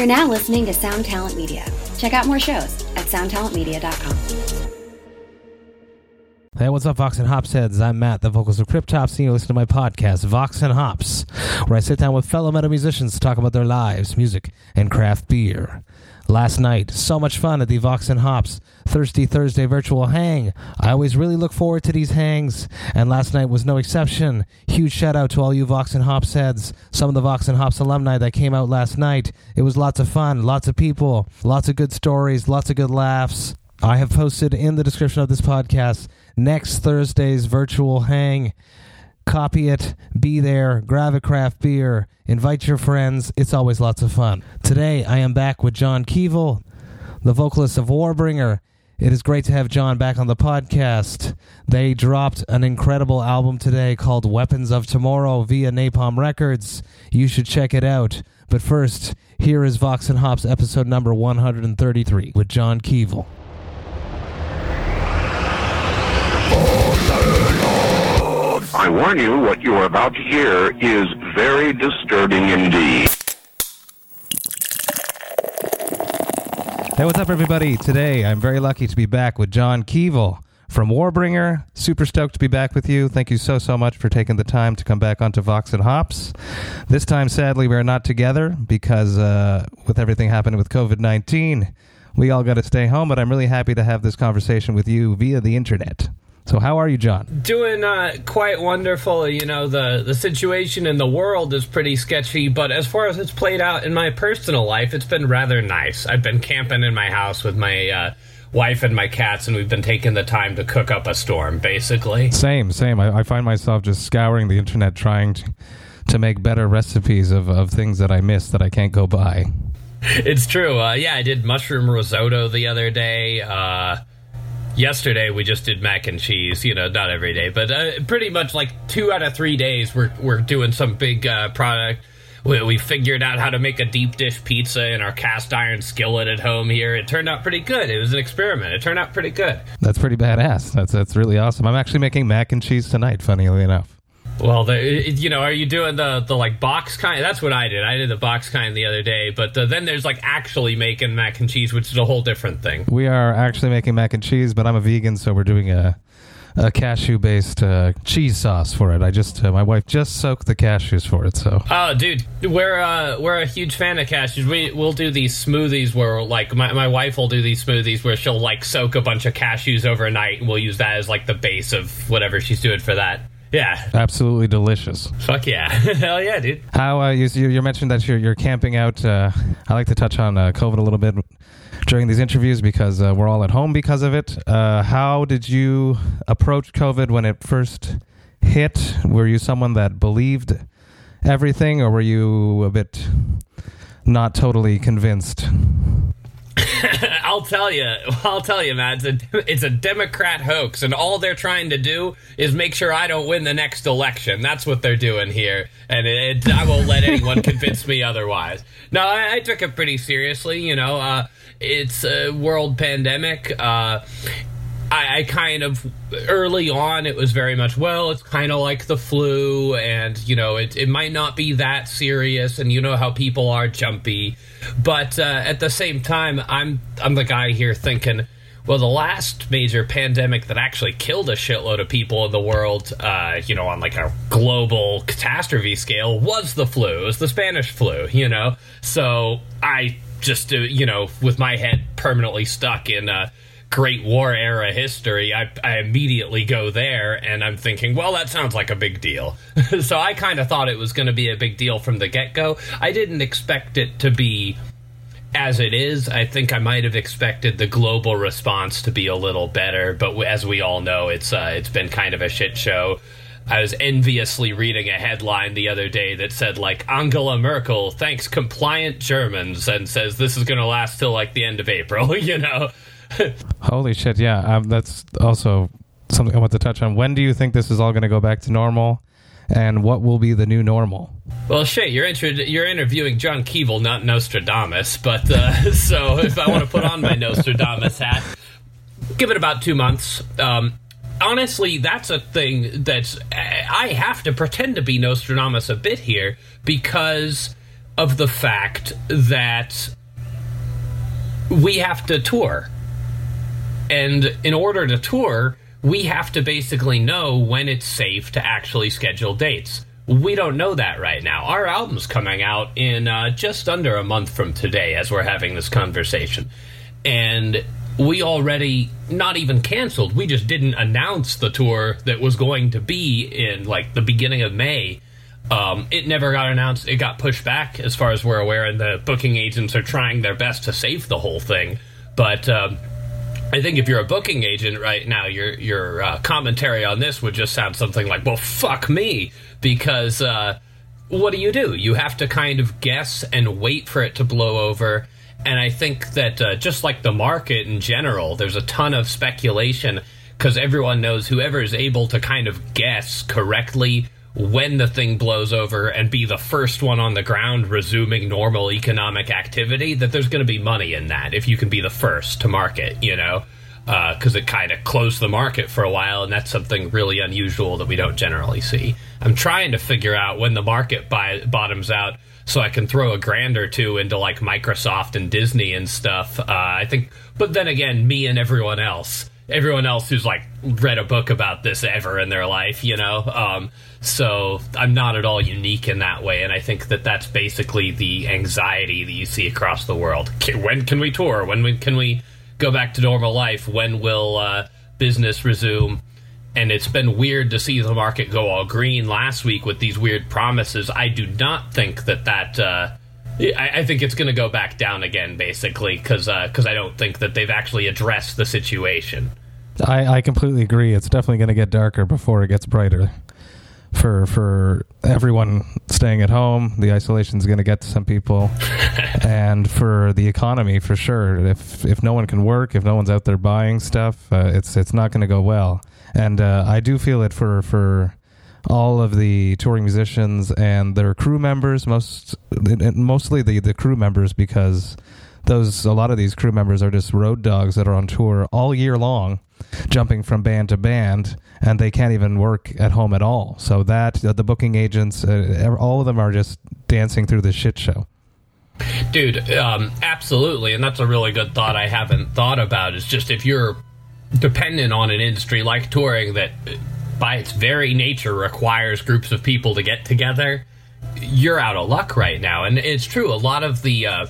You're now listening to Sound Talent Media. Check out more shows at soundtalentmedia.com. Hey, what's up, Vox and Hops heads? I'm Matt, the vocals of Cryptopsy, and you listen to my podcast, Vox and Hops, where I sit down with fellow metal musicians to talk about their lives, music, and craft beer. Last night, so much fun at the Vox and Hops Thirsty Thursday virtual hang. I always really look forward to these hangs, and last night was no exception. Huge shout out to all you Vox and Hops heads, some of the Vox and Hops alumni that came out last night. It was lots of fun, lots of people, lots of good stories, lots of good laughs. I have posted in the description of this podcast next Thursday's virtual hang. Copy it, be there, grab a craft beer, invite your friends. It's always lots of fun. Today, I am back with John Kevill, the vocalist of Warbringer. It is great to have John back on the podcast. They dropped an incredible album today called Weapons of Tomorrow via Napalm Records. You should check it out. But first, here is Vox and Hops episode number 133 with John Kevill. I warn you, what you are about to hear is very disturbing indeed. Hey, what's up, everybody? Today, I'm very lucky to be back with John Kevill from Warbringer. Super stoked to be back with you. Thank you so, so much for taking the time to come back onto Vox and Hops. This time, sadly, we're not together because uh, with everything happening with COVID 19, we all got to stay home, but I'm really happy to have this conversation with you via the internet. So, how are you, John? Doing uh, quite wonderful. You know, the, the situation in the world is pretty sketchy, but as far as it's played out in my personal life, it's been rather nice. I've been camping in my house with my uh, wife and my cats, and we've been taking the time to cook up a storm, basically. Same, same. I, I find myself just scouring the internet trying to, to make better recipes of, of things that I miss that I can't go buy. It's true. Uh, yeah, I did mushroom risotto the other day. Uh, yesterday we just did mac and cheese. You know, not every day, but uh, pretty much like two out of three days we're we're doing some big uh, product. We, we figured out how to make a deep dish pizza in our cast iron skillet at home here. It turned out pretty good. It was an experiment. It turned out pretty good. That's pretty badass. That's that's really awesome. I'm actually making mac and cheese tonight. Funnily enough. Well, the, you know, are you doing the the like box kind? That's what I did. I did the box kind the other day, but uh, then there's like actually making mac and cheese, which is a whole different thing. We are actually making mac and cheese, but I'm a vegan, so we're doing a a cashew based uh, cheese sauce for it. I just uh, my wife just soaked the cashews for it. So Oh, dude, we're uh, we're a huge fan of cashews. We we'll do these smoothies where like my, my wife will do these smoothies where she'll like soak a bunch of cashews overnight, and we'll use that as like the base of whatever she's doing for that. Yeah, absolutely delicious. fuck yeah, hell yeah, dude. How uh, you, you mentioned that you're you're camping out. Uh, I like to touch on uh, COVID a little bit during these interviews because uh, we're all at home because of it. Uh, how did you approach COVID when it first hit? Were you someone that believed everything, or were you a bit not totally convinced? I'll tell you, I'll tell you, man. It's a, it's a Democrat hoax, and all they're trying to do is make sure I don't win the next election. That's what they're doing here, and it, I won't let anyone convince me otherwise. No, I, I, took it pretty seriously. You know, uh, it's a world pandemic. Uh, I, I, kind of early on it was very much well it's kind of like the flu and you know it, it might not be that serious and you know how people are jumpy. But uh, at the same time i'm i'm the guy here thinking well the last major pandemic that actually killed a shitload of people in the world uh, you know on like a global catastrophe scale was the flu. It was the spanish flu you know? So i just uh, you know with my head permanently stuck in uh, Great War era history, I, I immediately go there and I'm thinking, well, that sounds like a big deal. so I kind of thought it was going to be a big deal from the get go. I didn't expect it to be as it is. I think I might have expected the global response to be a little better, but as we all know, it's uh, it's been kind of a shit show. I was enviously reading a headline the other day that said like Angela Merkel thanks compliant Germans and says this is going to last till like the end of April, you know. Holy shit! Yeah, um, that's also something I want to touch on. When do you think this is all going to go back to normal? And what will be the new normal? Well, shit, you're inter- you're interviewing John Kevill, not Nostradamus. But uh, so if I want to put on my Nostradamus hat, give it about two months. Um, honestly, that's a thing that's I have to pretend to be Nostradamus a bit here because of the fact that we have to tour. And in order to tour, we have to basically know when it's safe to actually schedule dates. We don't know that right now. Our album's coming out in uh, just under a month from today as we're having this conversation. And we already not even canceled, we just didn't announce the tour that was going to be in like the beginning of May. Um, it never got announced. It got pushed back, as far as we're aware, and the booking agents are trying their best to save the whole thing. But um, I think if you're a booking agent right now, your your uh, commentary on this would just sound something like, "Well, fuck me," because uh, what do you do? You have to kind of guess and wait for it to blow over. And I think that uh, just like the market in general, there's a ton of speculation because everyone knows whoever is able to kind of guess correctly when the thing blows over and be the first one on the ground resuming normal economic activity, that there's going to be money in that if you can be the first to market, you know? Because uh, it kind of closed the market for a while, and that's something really unusual that we don't generally see. I'm trying to figure out when the market buy, bottoms out so I can throw a grand or two into like Microsoft and Disney and stuff. Uh, I think, but then again, me and everyone else everyone else who's like read a book about this ever in their life, you know. Um, so I'm not at all unique in that way, and I think that that's basically the anxiety that you see across the world. When can we tour? When can we go back to normal life? When will uh, business resume? And it's been weird to see the market go all green last week with these weird promises. I do not think that that. Uh, I, I think it's going to go back down again, basically, because because uh, I don't think that they've actually addressed the situation. I, I completely agree. It's definitely going to get darker before it gets brighter. For for everyone staying at home, the isolation is going to get to some people, and for the economy, for sure. If if no one can work, if no one's out there buying stuff, uh, it's it's not going to go well. And uh, I do feel it for for all of the touring musicians and their crew members, most mostly the the crew members because those a lot of these crew members are just road dogs that are on tour all year long jumping from band to band and they can't even work at home at all. So that uh, the booking agents uh, all of them are just dancing through the shit show. Dude um, absolutely and that's a really good thought i haven't thought about is just if you're dependent on an industry like touring that by its very nature requires groups of people to get together you're out of luck right now and it's true a lot of the uh,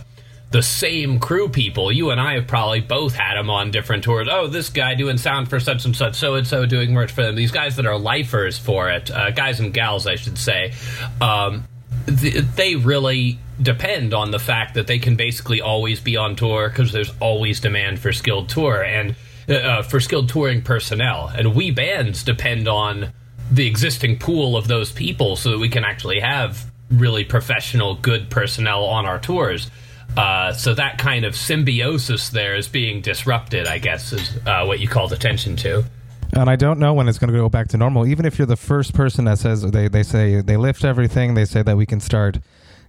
the same crew people. You and I have probably both had them on different tours. Oh, this guy doing sound for such and such, so and so doing merch for them. These guys that are lifers for it, uh, guys and gals, I should say. Um, th- they really depend on the fact that they can basically always be on tour because there's always demand for skilled tour and uh, for skilled touring personnel. And we bands depend on the existing pool of those people so that we can actually have really professional, good personnel on our tours. Uh, so that kind of symbiosis there is being disrupted, I guess, is uh, what you called attention to. And I don't know when it's going to go back to normal. Even if you're the first person that says they, they say they lift everything, they say that we can start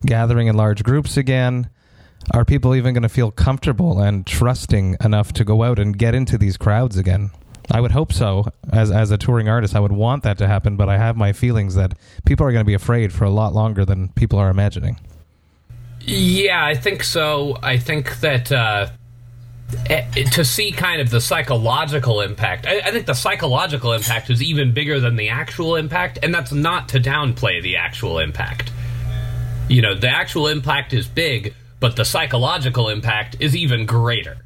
gathering in large groups again. Are people even going to feel comfortable and trusting enough to go out and get into these crowds again? I would hope so. As as a touring artist, I would want that to happen, but I have my feelings that people are going to be afraid for a lot longer than people are imagining. Yeah, I think so. I think that uh, eh, to see kind of the psychological impact, I, I, think the psychological impact is even bigger than the actual impact, and that's not to downplay the actual impact. You know, the actual impact is big, but the psychological impact is even greater.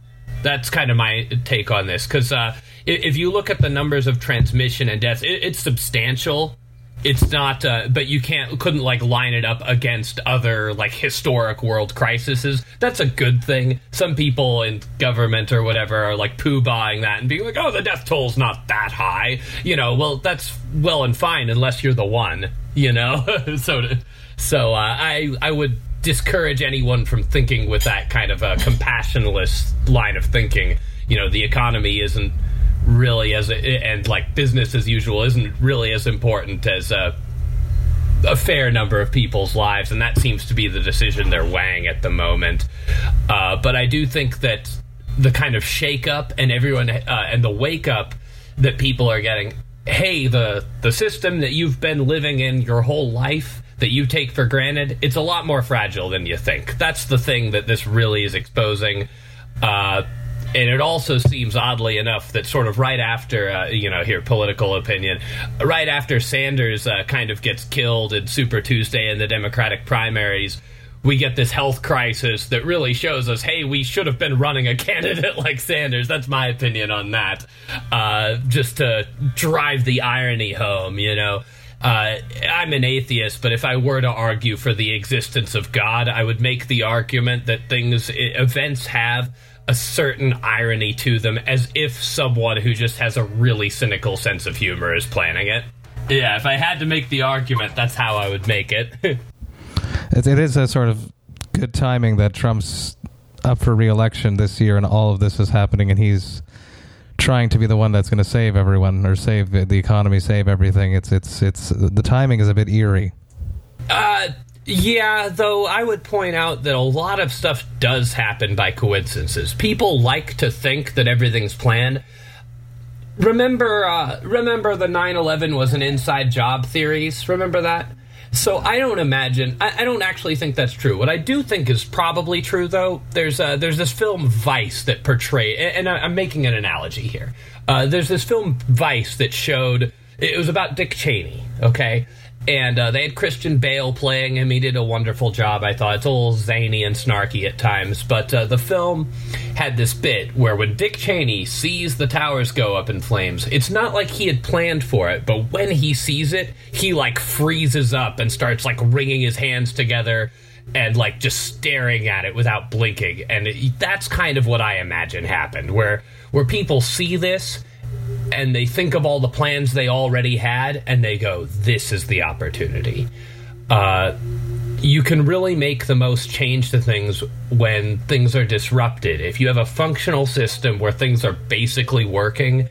That's kind of my take on this, because uh, if you look at the numbers of transmission and deaths, it, it's substantial. It's not uh, but you can't couldn't like line it up against other like historic world crises. That's a good thing. Some people in government or whatever are like poo buying that and being like oh the death toll's not that high. You know well that's well and fine unless you're the one you know? So so uh, i i would discourage anyone from thinking with that kind of a compassionless line of thinking you know the economy isn't really as and like business as usual isn't really as important as a, a fair number of people's lives, and that seems to be the decision they're weighing at the moment. Uh, but I do think that the kind of shake up and everyone uh, and the wake up that people are getting hey the the system that you've been living in your whole life that you take for granted, it's a lot more fragile than you think. That's the thing that this really is exposing. Uh, and it also seems oddly enough that sort of right after uh, you know here political opinion right after sanders uh, kind of gets killed in super tuesday in the democratic primaries we get this health crisis that really shows us hey we should have been running a candidate like sanders that's my opinion on that uh, just to drive the irony home you know uh, I'm an atheist, but if I were to argue for the existence of God, I would make the argument that things, events have a certain irony to them as if someone who just has a really cynical sense of humor is planning it. Yeah, if I had to make the argument, that's how I would make it. it, it is a sort of good timing that Trump's up for re-election this year and all of this is happening and he's trying to be the one that's going to save everyone or save the economy, save everything. It's it's it's the timing is a bit eerie. Uh yeah, though I would point out that a lot of stuff does happen by coincidences. People like to think that everything's planned. Remember, uh, remember the 9/11 was an inside job theories. Remember that? So I don't imagine. I, I, don't actually think that's true. What I do think is probably true, though. There's uh, there's this film Vice that portrayed, and, and I'm making an analogy here. Uh, there's this film Vice that showed it was about Dick Cheney. Okay, and uh, they had Christian Bale playing him. He did a wonderful job, I thought. It's a little zany and snarky at times, but uh, the film had this bit where when Dick Cheney sees the towers go up in flames, it's not like he had planned for it, but when he sees it, he like freezes up and starts like wringing his hands together and like just staring at it without blinking. And it, that's kind of what I imagine happened, where where people see this and they think of all the plans they already had and they go, this is the opportunity. Uh, you can really make the most change to things when things are disrupted. If you have a functional system where things are basically working,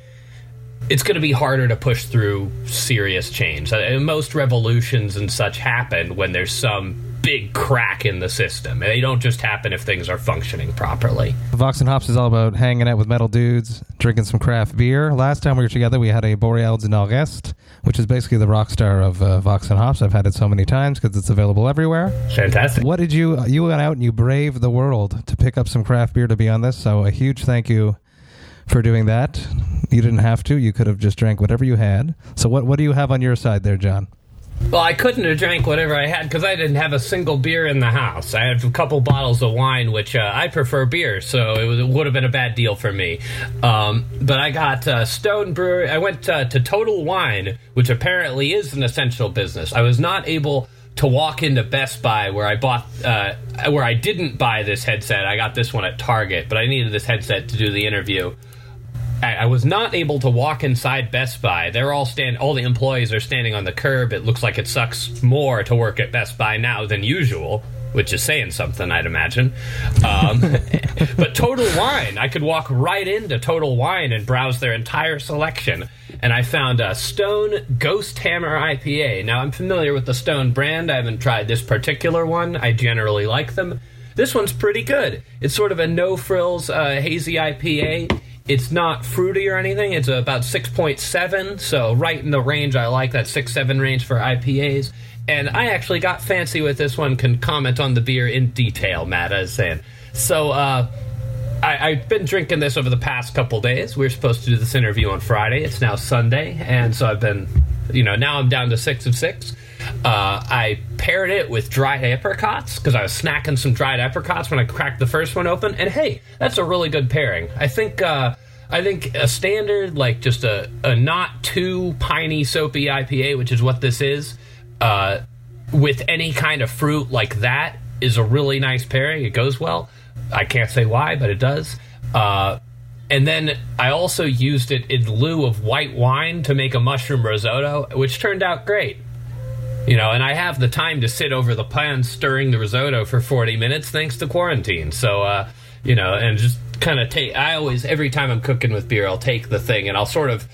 it's going to be harder to push through serious change. Uh, most revolutions and such happen when there's some big crack in the system. They don't just happen if things are functioning properly. Vox and Hops is all about hanging out with metal dudes, drinking some craft beer. Last time we were together, we had a Boreal de Nord-Est, which is basically the rock star of uh, Vox and Hops. I've had it so many times because it's available everywhere. Fantastic. What did you, you went out and you braved the world to pick up some craft beer to be on this, so a huge thank you for doing that. You didn't have to. You could have just drank whatever you had. So what, what do you have on your side there, John? Well, I couldn't have drank whatever I had because I didn't have a single beer in the house. I had a couple bottles of wine, which uh, I prefer beer, so it, was, it, would have been a bad deal for me. Um, but I got uh, Stone Brewery. I went uh, to Total Wine, which apparently is an essential business. I was not able to walk into Best Buy where I bought uh, where I didn't buy this headset. I got this one at Target, but I needed this headset to do the interview. I, was not able to walk inside Best Buy. They're all stand. All the employees are standing on the curb. It looks like it sucks more to work at Best Buy now than usual, which is saying something, I'd imagine. Um, but Total Wine, I could walk right into Total Wine and browse their entire selection. And I found a Stone Ghost Hammer IPA. Now I'm familiar with the Stone brand. I haven't tried this particular one. I generally like them. This one's pretty good. It's sort of a no frills uh, hazy IPA it's not fruity or anything. It's about 6.7, so right in the range I like that 6 7 range for IPAs. And I actually got fancy with this one, can comment on the beer in detail, Matt, I was saying. So, uh, I, have been drinking this over the past couple days. We were supposed to do this interview on Friday. It's now Sunday, and so I've been, you know, now I'm down to six of six. Uh, I paired it with dried apricots because I was snacking some dried apricots when I cracked the first one open, and hey, that's a really good pairing. I think uh, I think a standard like just a, a not too piney soapy IPA, which is what this is, uh, with any kind of fruit like that is a really nice pairing. It goes well. I can't say why, but it does. Uh, and then I also used it in lieu of white wine to make a mushroom risotto, which turned out great. You know, and I have the time to sit over the pan stirring the risotto for 40 minutes thanks to quarantine. So, uh, you know, and just kind of take. I always, every time I'm cooking with beer, I'll take the thing and I'll sort of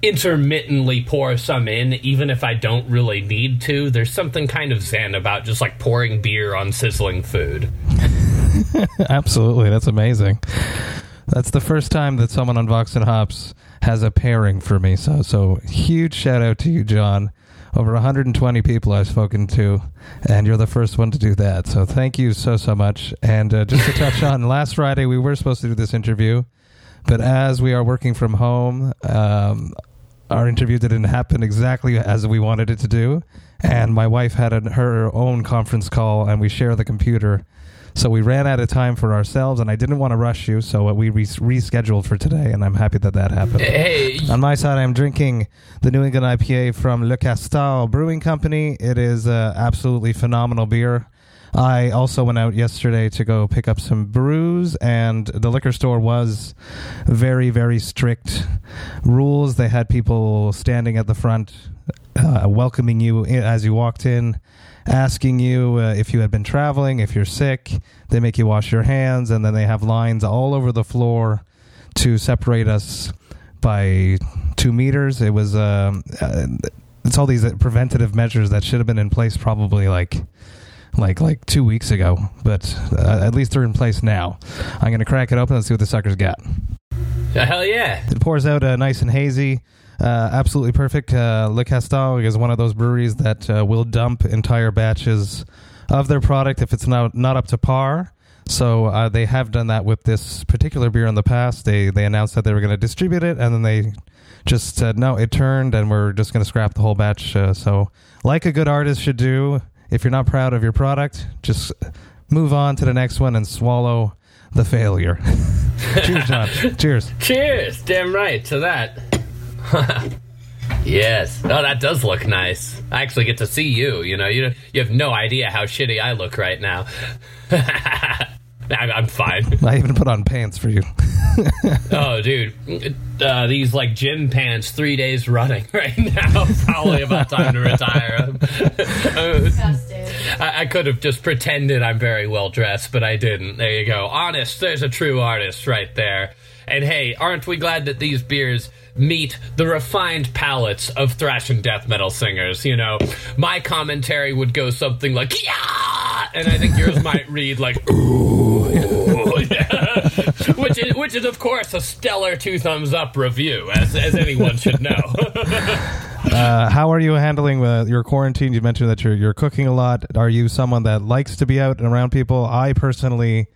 intermittently pour some in, even if I don't really need to. There's something kind of zen about just like pouring beer on sizzling food. Absolutely. That's amazing. That's the first time that someone on Vox and Hops has a pairing for me. So, so huge shout out to you, John over 120 people I've spoken to, and you're the first one to do that. So thank you so so much. And uh, just to touch on, last Friday we were supposed to do this interview, but as we are working from home, um, our interview didn't happen exactly as we wanted it to do, and my wife had an, her own conference call, and we share the computer. So we ran out of time for ourselves, and I didn't want to rush you, so we re- rescheduled for today, and I'm happy that that happened. Hey, On my side, I'm drinking the New England IPA from Le Castal Brewing Company. It is uh, absolutely phenomenal beer. I also went out yesterday to go pick up some brews, and the liquor store was very, very strict rules. They had people standing at the front, uh, welcoming you as you walked in, asking you uh, if you had been traveling, if you're sick. They make you wash your hands, and then they have lines all over the floor to separate us by two meters. It was um, uh, it's all these preventative measures that should have been in place probably like like like two weeks ago, but uh, at least they're in place now. I'm gonna crack it open and see what the suckers got. hell yeah. It pours out uh, nice and hazy. Uh, absolutely perfect. Uh, Le Castel is one of those breweries that uh, will dump entire batches of their product if it's not not up to par. So uh, they have done that with this particular beer in the past. They they announced that they were going to distribute it, and then they just said no, it turned, and we're just going to scrap the whole batch. Uh, so, like a good artist should do, if you're not proud of your product, just move on to the next one and swallow the failure. Cheers, John. Cheers. Cheers. Damn right to that. yes. Oh, that does look nice. I actually get to see you. You know, you you have no idea how shitty I look right now. I'm, I'm fine. I even put on pants for you. Oh, dude, uh, these like gym pants, three days running right now. Probably about time to retire. I, I could have just pretended I'm very well dressed, but I didn't. There you go. Honest, there's a true artist right there. And hey, aren't we glad that these beers meet the refined palates of thrash and death metal singers? You know, my commentary would go something like, yeah! And I think yours might read like, ooh. yeah. which, is, which is, of course, a stellar two thumbs up review, as, as anyone should know. Uh, how are you handling uh, your quarantine? You mentioned that you're you're cooking a lot. Are you someone that likes to be out and around people? I personally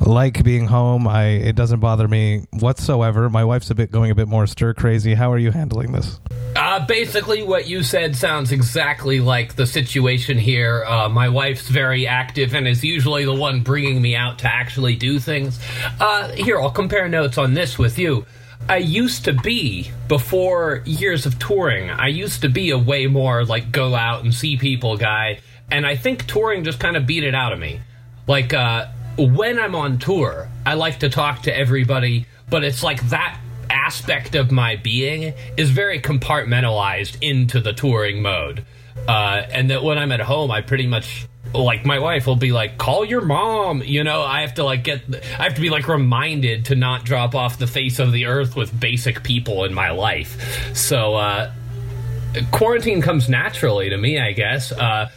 like being home. I it doesn't bother me whatsoever. My wife's a bit going a bit more stir crazy. How are you handling this? Uh, basically, what you said sounds exactly like the situation here. Uh, my wife's very active and is usually the one bringing me out to actually do things. Uh, here, I'll compare notes on this with you. I used to be, before years of touring, I used to be a way more like go out and see people guy, and I think touring just kind of beat it out of me. Like, uh, when I'm on tour, I like to talk to everybody, but it's like that aspect of my being is very compartmentalized into the touring mode. Uh, and that when I'm at home, I pretty much like my wife will be like, "Call your mom." You know, I have to like get, I have to be like reminded to not drop off the face of the earth with basic people in my life. So uh, quarantine comes naturally to me, I guess. Uh,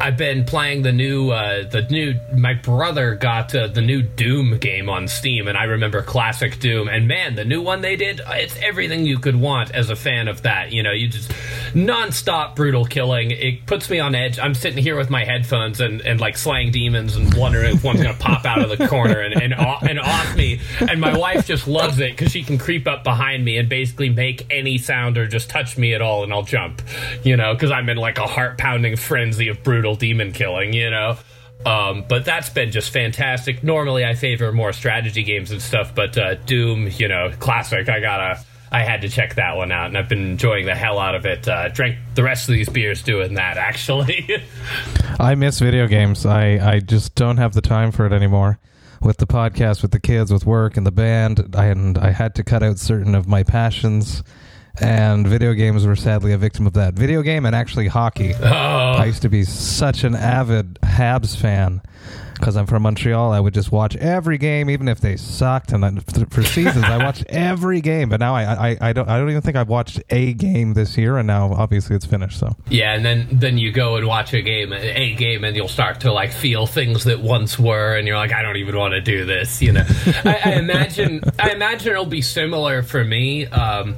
I've been playing the new, uh, the new. My brother got uh, the new Doom game on Steam, and I remember classic Doom. And man, the new one they did, it's everything you could want as a fan of that. You know, you just non-stop brutal killing. It puts me on edge. I'm sitting here with my headphones and, and like slaying demons and wondering if one's gonna pop out of the corner and and, and off me. And my wife just loves it because she can creep up behind me and basically make any sound or just touch me at all, and I'll jump. You know, because I'm in like a heart-pounding frenzy of brutal demon killing. You know. Um, but that's been just fantastic. Normally, I favor more strategy games and stuff, but uh, Doom, you know, classic. I gotta, I had to check that one out, and I've been enjoying the hell out of it. Uh, drank the rest of these beers doing that, actually. I miss video games. I I just don't have the time for it anymore. With the podcast, with the kids, with work and the band, I, and I had to cut out certain of my passions. And video games were sadly a victim of that. Video game and actually hockey. I used to be such an avid Habs fan because I'm from Montreal. I would just watch every game, even if they sucked. And for seasons, I watched every game. But now I, I, I don't I don't even think I've watched a game this year. And now obviously it's finished. So yeah, and then then you go and watch a game, a game, and you'll start to like feel things that once were, and you're like, I don't even want to do this. You know, I, I imagine I imagine it'll be similar for me. Um,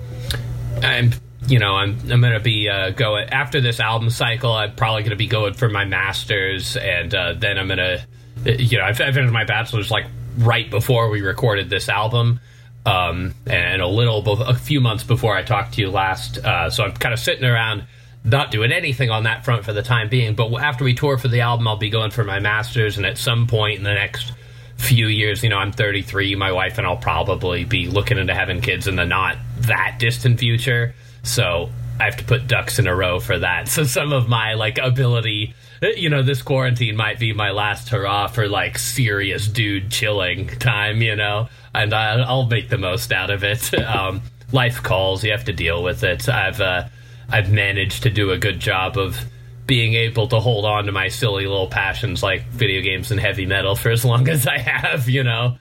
I'm you know, I'm I'm gonna be uh, going after this album cycle. I'm probably gonna be going for my masters, and uh, then I'm gonna, you know, I finished my bachelor's like right before we recorded this album, um, and a little, a few months before I talked to you last. Uh, so I'm kind of sitting around, not doing anything on that front for the time being. But after we tour for the album, I'll be going for my masters, and at some point in the next few years, you know, I'm 33. My wife and I'll probably be looking into having kids in the not that distant future. So I have to put ducks in a row for that. So some of my like ability, you know, this quarantine might be my last hurrah for like serious dude chilling time, you know, and I'll make the most out of it. Um, life calls, you have to deal with it. I've uh, I've managed to do a good job of being able to hold on to my silly little passions like video games and heavy metal for as long as I have, you know.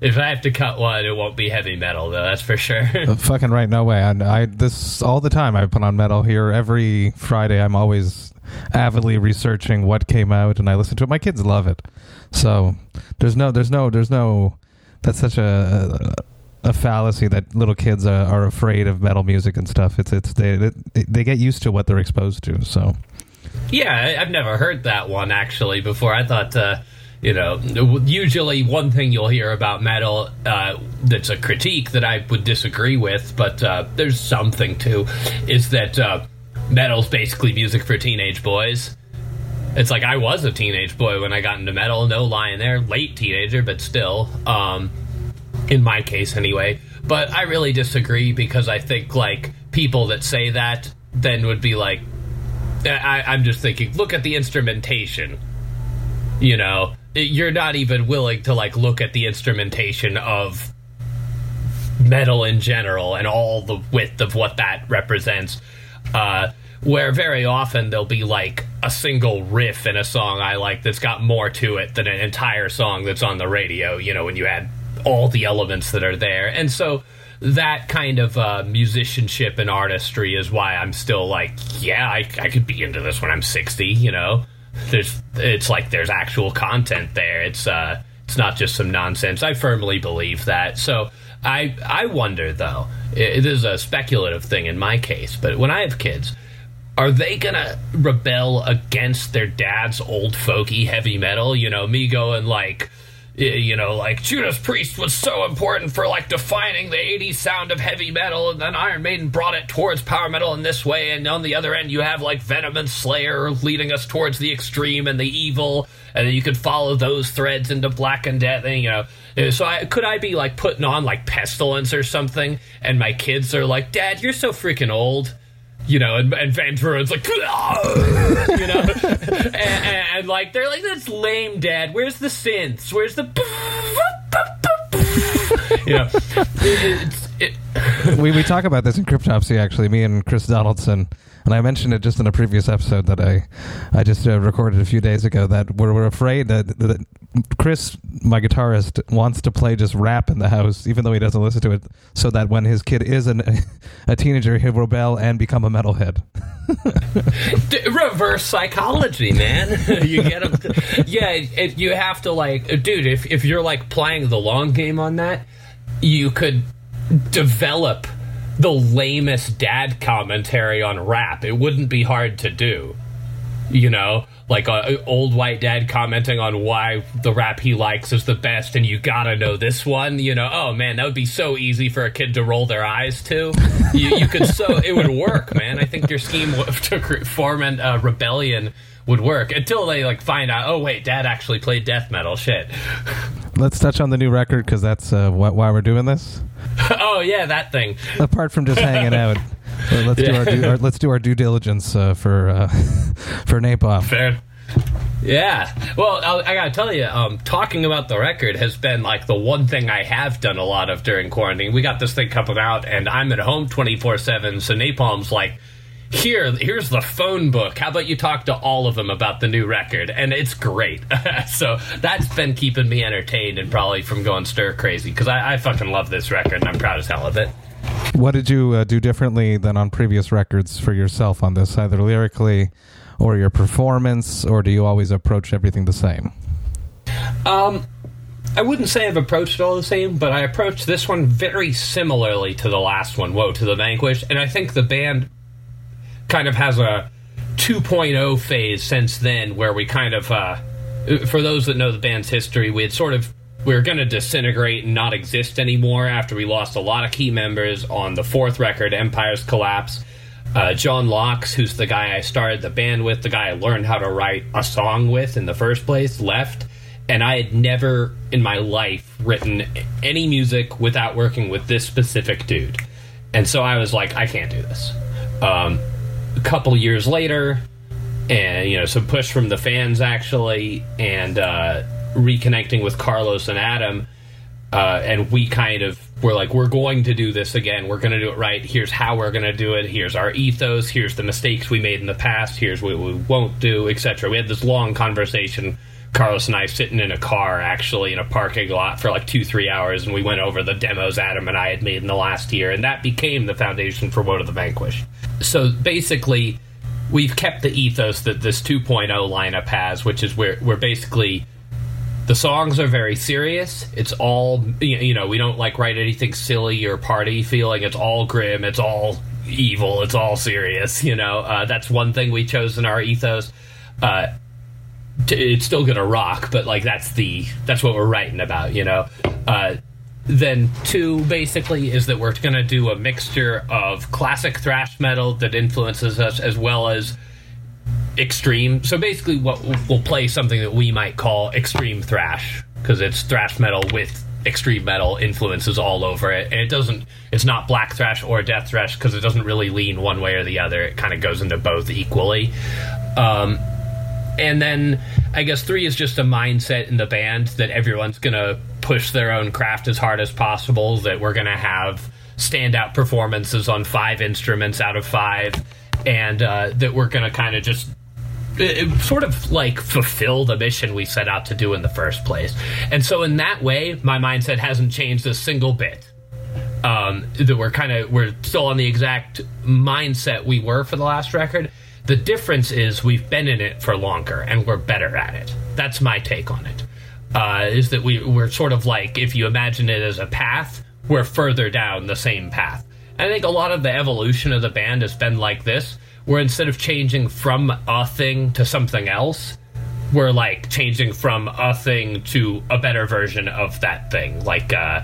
If I have to cut one, it won't be heavy metal though. That's for sure. uh, fucking right, no way. I, I this all the time. I put on metal here every Friday. I'm always avidly researching what came out, and I listen to it. My kids love it, so there's no, there's no, there's no. That's such a, a, fallacy that little kids are, are, afraid of metal music and stuff. It's it's they they get used to what they're exposed to. So yeah, I've never heard that one actually before. I thought. Uh, you know, usually one thing you'll hear about metal uh, that's a critique that I would disagree with, but uh, there's something to, is that uh, metal's basically music for teenage boys. It's like I was a teenage boy when I got into metal, no lying there, late teenager, but still, um, in my case anyway. But I really disagree because I think like people that say that then would be like, I, I'm just thinking, look at the instrumentation. You know, you're not even willing to like look at the instrumentation of metal in general and all the width of what that represents. Uh, where very often there'll be like a single riff in a song I like that's got more to it than an entire song that's on the radio, you know, when you add all the elements that are there. And so that kind of uh, musicianship and artistry is why I'm still like, yeah, I, I could be into this when I'm 60, you know? there's it's like there's actual content there. It's uh it's not just some nonsense. I firmly believe that. So I I wonder though. It, it is a speculative thing in my case, but when I have kids, are they gonna rebel against their dad's old folky heavy metal? You know, me going like you know, like Judas Priest was so important for like defining the 80s sound of heavy metal, and then Iron Maiden brought it towards power metal in this way, and on the other end, you have like Venom and Slayer leading us towards the extreme and the evil, and you could follow those threads into Black and Death, and you know. Eh, so I, could I be like putting on like Pestilence or something, and my kids are like, Dad, you're so freaking old you know, and, and Van Buren's like, you know, and, and, and, like they're like, that's lame, Dad. Where's the synths? Where's the, you know, it, it, we we talk about this in Cryptopsy actually. Me and Chris Donaldson and I mentioned it just in a previous episode that I I just uh, recorded a few days ago that we're, we're afraid that, that Chris, my guitarist, wants to play just rap in the house, even though he doesn't listen to it, so that when his kid is an, a teenager, he'll rebel and become a metalhead. reverse psychology, man. you get him. yeah, it, you have to like, dude. If if you're like playing the long game on that, you could develop the lamest dad commentary on rap. It wouldn't be hard to do. You know, like a, old white dad commenting on why the rap he likes is the best, and you gotta know this one. You know, oh man, that would be so easy for a kid to roll their eyes to. you, you could so it would work, man. I think your scheme to form a uh, rebellion would work until they like find out. Oh wait, dad actually played death metal. Shit. Let's touch on the new record because that's uh, why we're doing this. oh yeah, that thing. Apart from just hanging out. let's yeah. do our, due, our, let's do our due diligence uh, for uh, for Napalm. Fair. Yeah. Well, I, I gotta tell you, um, talking about the record has been like the one thing I have done a lot of during quarantine. We got this thing coming out, and I'm at home 24 seven. So Napalm's like here here's the phone book. How about you talk to all of them about the new record? And it's great. So that's been keeping me entertained and probably from going stir crazy because I, I, fucking love this record and i'm proud as hell of it. What did you uh, do differently than on previous records for yourself on this either lyrically or your performance or do you always approach everything the same? Um I wouldn't say I've approached it all the same, but I approached this one very similarly to the last one, Woe to the Vanquished, and I think the band kind of has a 2.0 phase since then where we kind of, uh, for those that know the band's history, we had sort of we were going to disintegrate and not exist anymore after we lost a lot of key members on the fourth record, Empire's Collapse. Uh, John Laux, who's the guy I started the band with, the guy I learned how to write a song with in the first place, left. And I had never in my life written any music without working with this specific dude. And so I was like, I can't do this. Um, a couple years later, and, you know, some push from the fans actually, and uh, reconnecting with Carlos and Adam. Uh, and we kind of were like, we're going to do this again. We're going to do it right. Here's how we're going to do it. Here's our ethos. Here's the mistakes we made in the past. Here's what we won't do, etc. We had this long conversation. Carlos and I sitting in a car, actually in a parking lot for like two, three hours, and we went over the demos Adam and I had made in the last year, and that became the foundation for Woe to the Vanquish. So basically, we've kept the ethos that this 2.0 lineup has, which is where we're basically the songs are very serious. It's all you know. We don't like write anything silly or party feeling. It's all grim. It's all evil. It's all serious. You know, uh, that's one thing we chose in our ethos. Uh, t- it's still gonna rock, but like that's the that's what we're writing about. You know. Uh, then two basically is that we're gonna do a mixture of classic thrash metal that influences us as well as extreme. So basically, what we'll play something that we might call extreme thrash because it's thrash metal with extreme metal influences all over it, and it doesn't. It's not black thrash or death thrash because it doesn't really lean one way or the other. It kind of goes into both equally. Um, and then I guess three is just a mindset in the band that everyone's gonna push their own craft as hard as possible. That we're gonna have standout performances on five instruments out of five, and uh, that we're gonna kind of just it, it sort of like fulfill the mission we set out to do in the first place. And so in that way, my mindset hasn't changed a single bit. Um, that we're kind of we're still on the exact mindset we were for the last record. The difference is we've been in it for longer and we're better at it. That's my take on it. Uh, is that we we're sort of like if you imagine it as a path, we're further down the same path. And I think a lot of the evolution of the band has been like this where instead of changing from a thing to something else, we're like changing from a thing to a better version of that thing. Like, uh,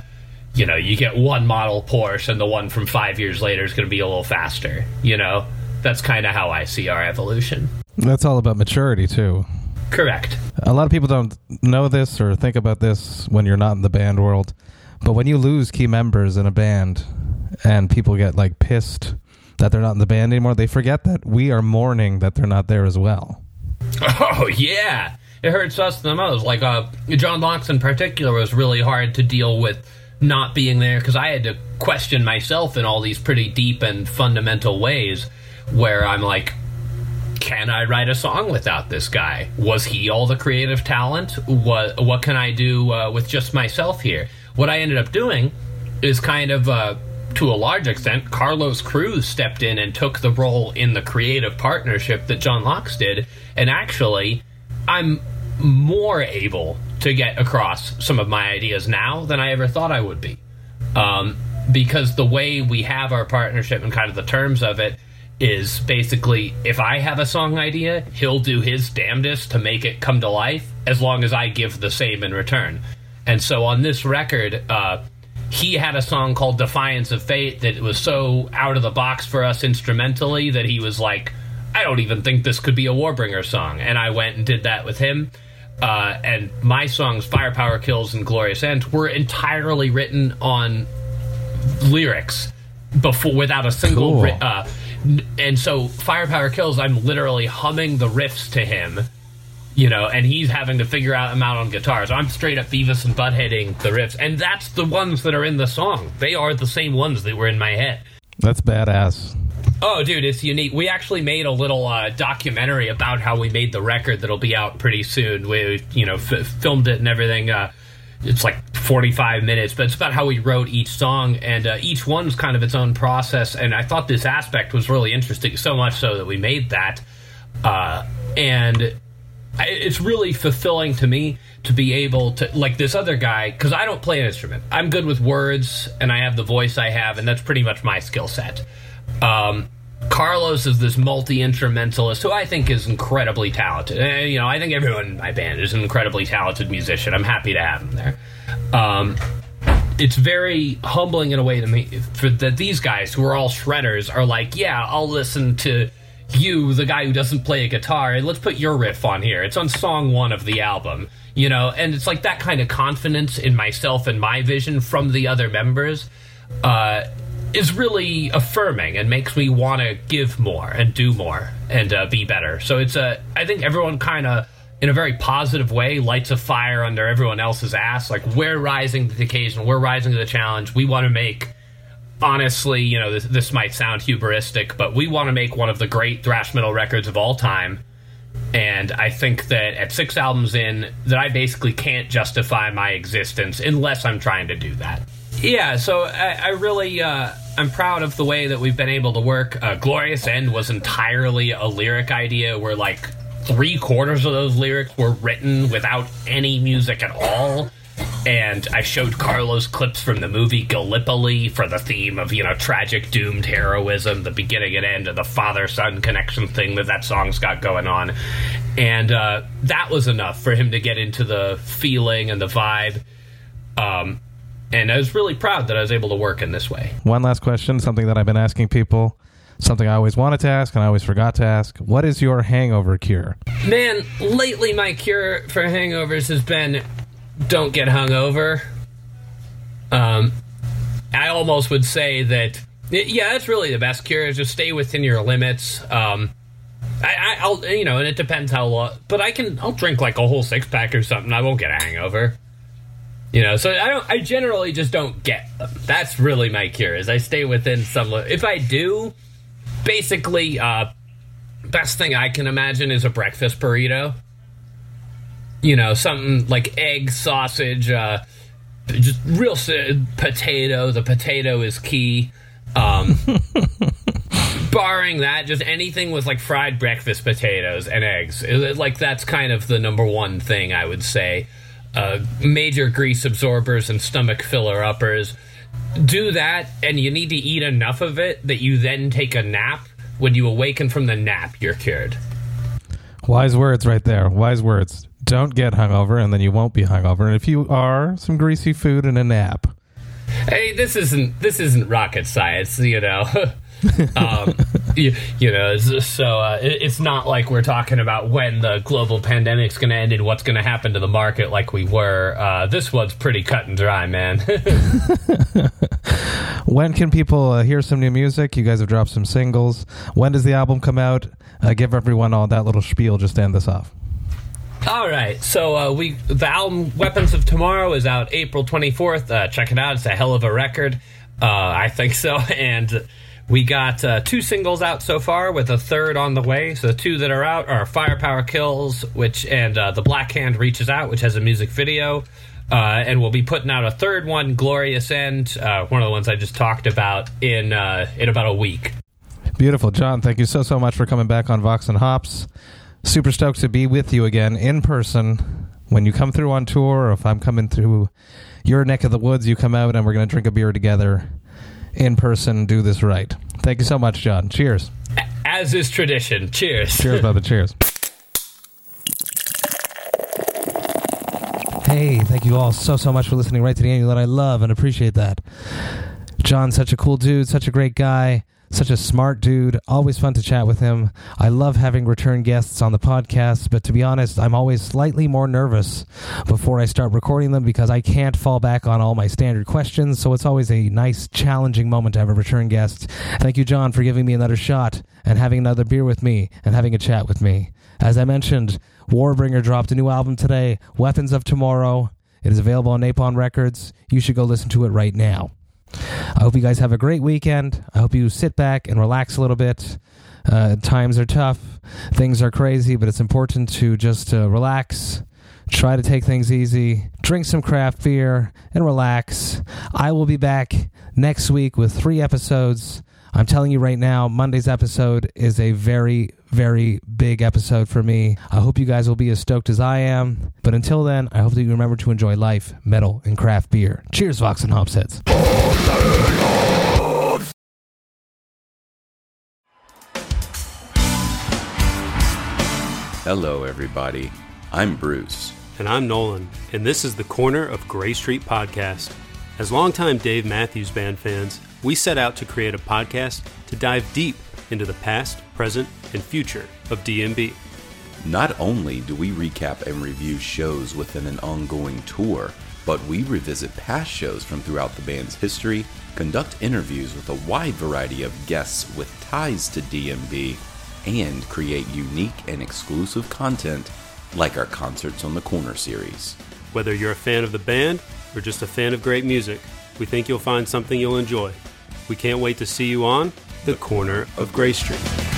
you know, you get one model Porsche, and the one from five years later is going to be a little faster. You know, that's kind of how I see our evolution. That's all about maturity, too. Correct. A lot of people don't know this or think about this when you're not in the band world. But when you lose key members in a band and people get like pissed that they're not in the band anymore, they forget that we are mourning that they're not there as well. Oh yeah, it hurts us the most. Like uh, John Laux in particular was really hard to deal with not being there because I had to question myself in all these pretty deep and fundamental ways where I'm like, can I write a song without this guy? Was he all the creative talent? What what can I do uh, with just myself here? What I ended up doing is kind of uh, to a large extent, Carlos Cruz stepped in and took the role in the creative partnership that John Laux did. And actually, I'm more able to get across some of my ideas now than I ever thought I would be. Um, because the way we have our partnership and kind of the terms of it is basically if I have a song idea, he'll do his damnedest to make it come to life as long as I give the same in return. And so on this record, uh, he had a song called Defiance of Fate that was so out of the box for us instrumentally that he was like, I don't even think this could be a Warbringer song. And I went and did that with him. Uh, and my songs, Firepower Kills and Glorious End, were entirely written on lyrics before without a single. Cool. Ri- uh, and so Firepower Kills, I'm literally humming the riffs to him you know, and he's having to figure out them out on guitars. I'm straight up Beavis and Buttheading the riffs, and that's the ones that are in the song. They are the same ones that were in my head. That's badass. Oh, dude, it's unique. We actually made a little uh, documentary about how we made the record that'll be out pretty soon. We, you know, f- filmed it and everything. Uh, it's like 45 minutes, but it's about how we wrote each song, and uh, each one's kind of its own process. And I thought this aspect was really interesting, so much so that we made that. Uh, and I, it's really fulfilling to me to be able to like this other guy because I don't play an instrument. I'm good with words and I have the voice I have, and that's pretty much my skill set. Um, Carlos is this multi instrumentalist who I think is incredibly talented. And, you know, I think everyone in my band is an incredibly talented musician. I'm happy to have him there. Um, it's very humbling in a way to me for that these guys who are all shredders are like, yeah, I'll listen to you, the guy who doesn't play a guitar, and let's put your riff on here. It's on song one of the album, you know, and it's like that kind of confidence in myself and my vision from the other members. Uh, is really affirming and makes me want to give more and do more and uh, be better. So it's a, I think everyone kind of, in a very positive way, lights a fire under everyone else's ass. Like we're rising to the occasion, we're rising to the challenge. We want to make, honestly, you know, this, this might sound hubristic, but we want to make one of the great thrash metal records of all time. And I think that at six albums in, that I basically can't justify my existence unless I'm trying to do that. Yeah, so I, I really uh, I'm proud of the way that we've been able to work. Uh, Glorious End was entirely a lyric idea where like three quarters of those lyrics were written without any music at all. And I showed Carlos clips from the movie Gallipoli for the theme of, you know, tragic doomed heroism, the beginning and end of the father son connection thing that that song's got going on. And uh, that was enough for him to get into the feeling and the vibe. Um, and I was really proud that I was able to work in this way. One last question, something that I've been asking people, something I always wanted to ask and I always forgot to ask. What is your hangover cure? Man, lately my cure for hangovers has been don't get hungover. Um, I almost would say that, yeah, that's really the best cure is just stay within your limits. Um, I, I, will you know, and it depends how long, but I can, I'll drink like a whole six pack or something. I won't get a hangover. You know, so I don't. I generally just don't get them. That's really my cure. Is I stay within some. If I do, basically, uh, best thing I can imagine is a breakfast burrito. You know, something like egg, sausage, uh, just real potato. The potato is key. Um, barring that, just anything with like fried breakfast potatoes and eggs. Like that's kind of the number one thing I would say uh, major grease absorbers and stomach filler uppers. Do that, and you need to eat enough of it that you then take a nap. When you awaken from the nap, you're cured. Wise words right there. Wise words. Don't get hungover, and then you won't be hungover. And if you are, some greasy food and a nap. Hey, this isn't this isn't rocket science, you know. um, you, you, know, so uh, it, it's not like we're talking about when the global pandemic's going to end and what's going to happen to the market like we were. Uh, this one's pretty cut and dry, man. when can people uh, hear some new music? You guys have dropped some singles. When does the album come out? Uh, give everyone all that little spiel just to end this off. All right, so uh, we the album "Weapons of Tomorrow" is out April twenty fourth. Uh, check it out; it's a hell of a record. Uh, I think so, and we got uh, two singles out so far, with a third on the way. So the two that are out are "Firepower Kills," which and uh, "The Black Hand Reaches Out," which has a music video. Uh, and we'll be putting out a third one, "Glorious End," uh, one of the ones I just talked about in uh, in about a week. Beautiful, John. Thank you so so much for coming back on Vox and Hops. Super stoked to be with you again in person when you come through on tour, or if I'm coming through your neck of the woods, you come out and we're going to drink a beer together in person do this right. Thank you so much, John. Cheers. As is tradition. Cheers. Cheers, brother. Cheers. Hey, thank you all so, so much for listening right to the end that I love and appreciate that. John's such a cool dude, such a great guy. Such a smart dude. Always fun to chat with him. I love having return guests on the podcast, but to be honest, I'm always slightly more nervous before I start recording them because I can't fall back on all my standard questions. So it's always a nice, challenging moment to have a return guest. Thank you, John, for giving me another shot and having another beer with me and having a chat with me. As I mentioned, Warbringer dropped a new album today, Weapons of Tomorrow. It is available on Napalm Records. You should go listen to it right now. I hope you guys have a great weekend. I hope you sit back and relax a little bit. Uh, times are tough, things are crazy, but it's important to just uh, relax, try to take things easy, drink some craft beer, and relax. I will be back next week with three episodes. I'm telling you right now, Monday's episode is a very, very big episode for me. I hope you guys will be as stoked as I am. But until then, I hope that you remember to enjoy life, metal, and craft beer. Cheers, Vox and Hopsheads. Hello, everybody. I'm Bruce. And I'm Nolan, and this is the Corner of Grey Street podcast. As longtime Dave Matthews Band fans, we set out to create a podcast to dive deep into the past, present, and future of DMB. Not only do we recap and review shows within an ongoing tour, but we revisit past shows from throughout the band's history, conduct interviews with a wide variety of guests with ties to DMB, and create unique and exclusive content like our Concerts on the Corner series. Whether you're a fan of the band or just a fan of great music, we think you'll find something you'll enjoy. We can't wait to see you on The Corner of Grey Street.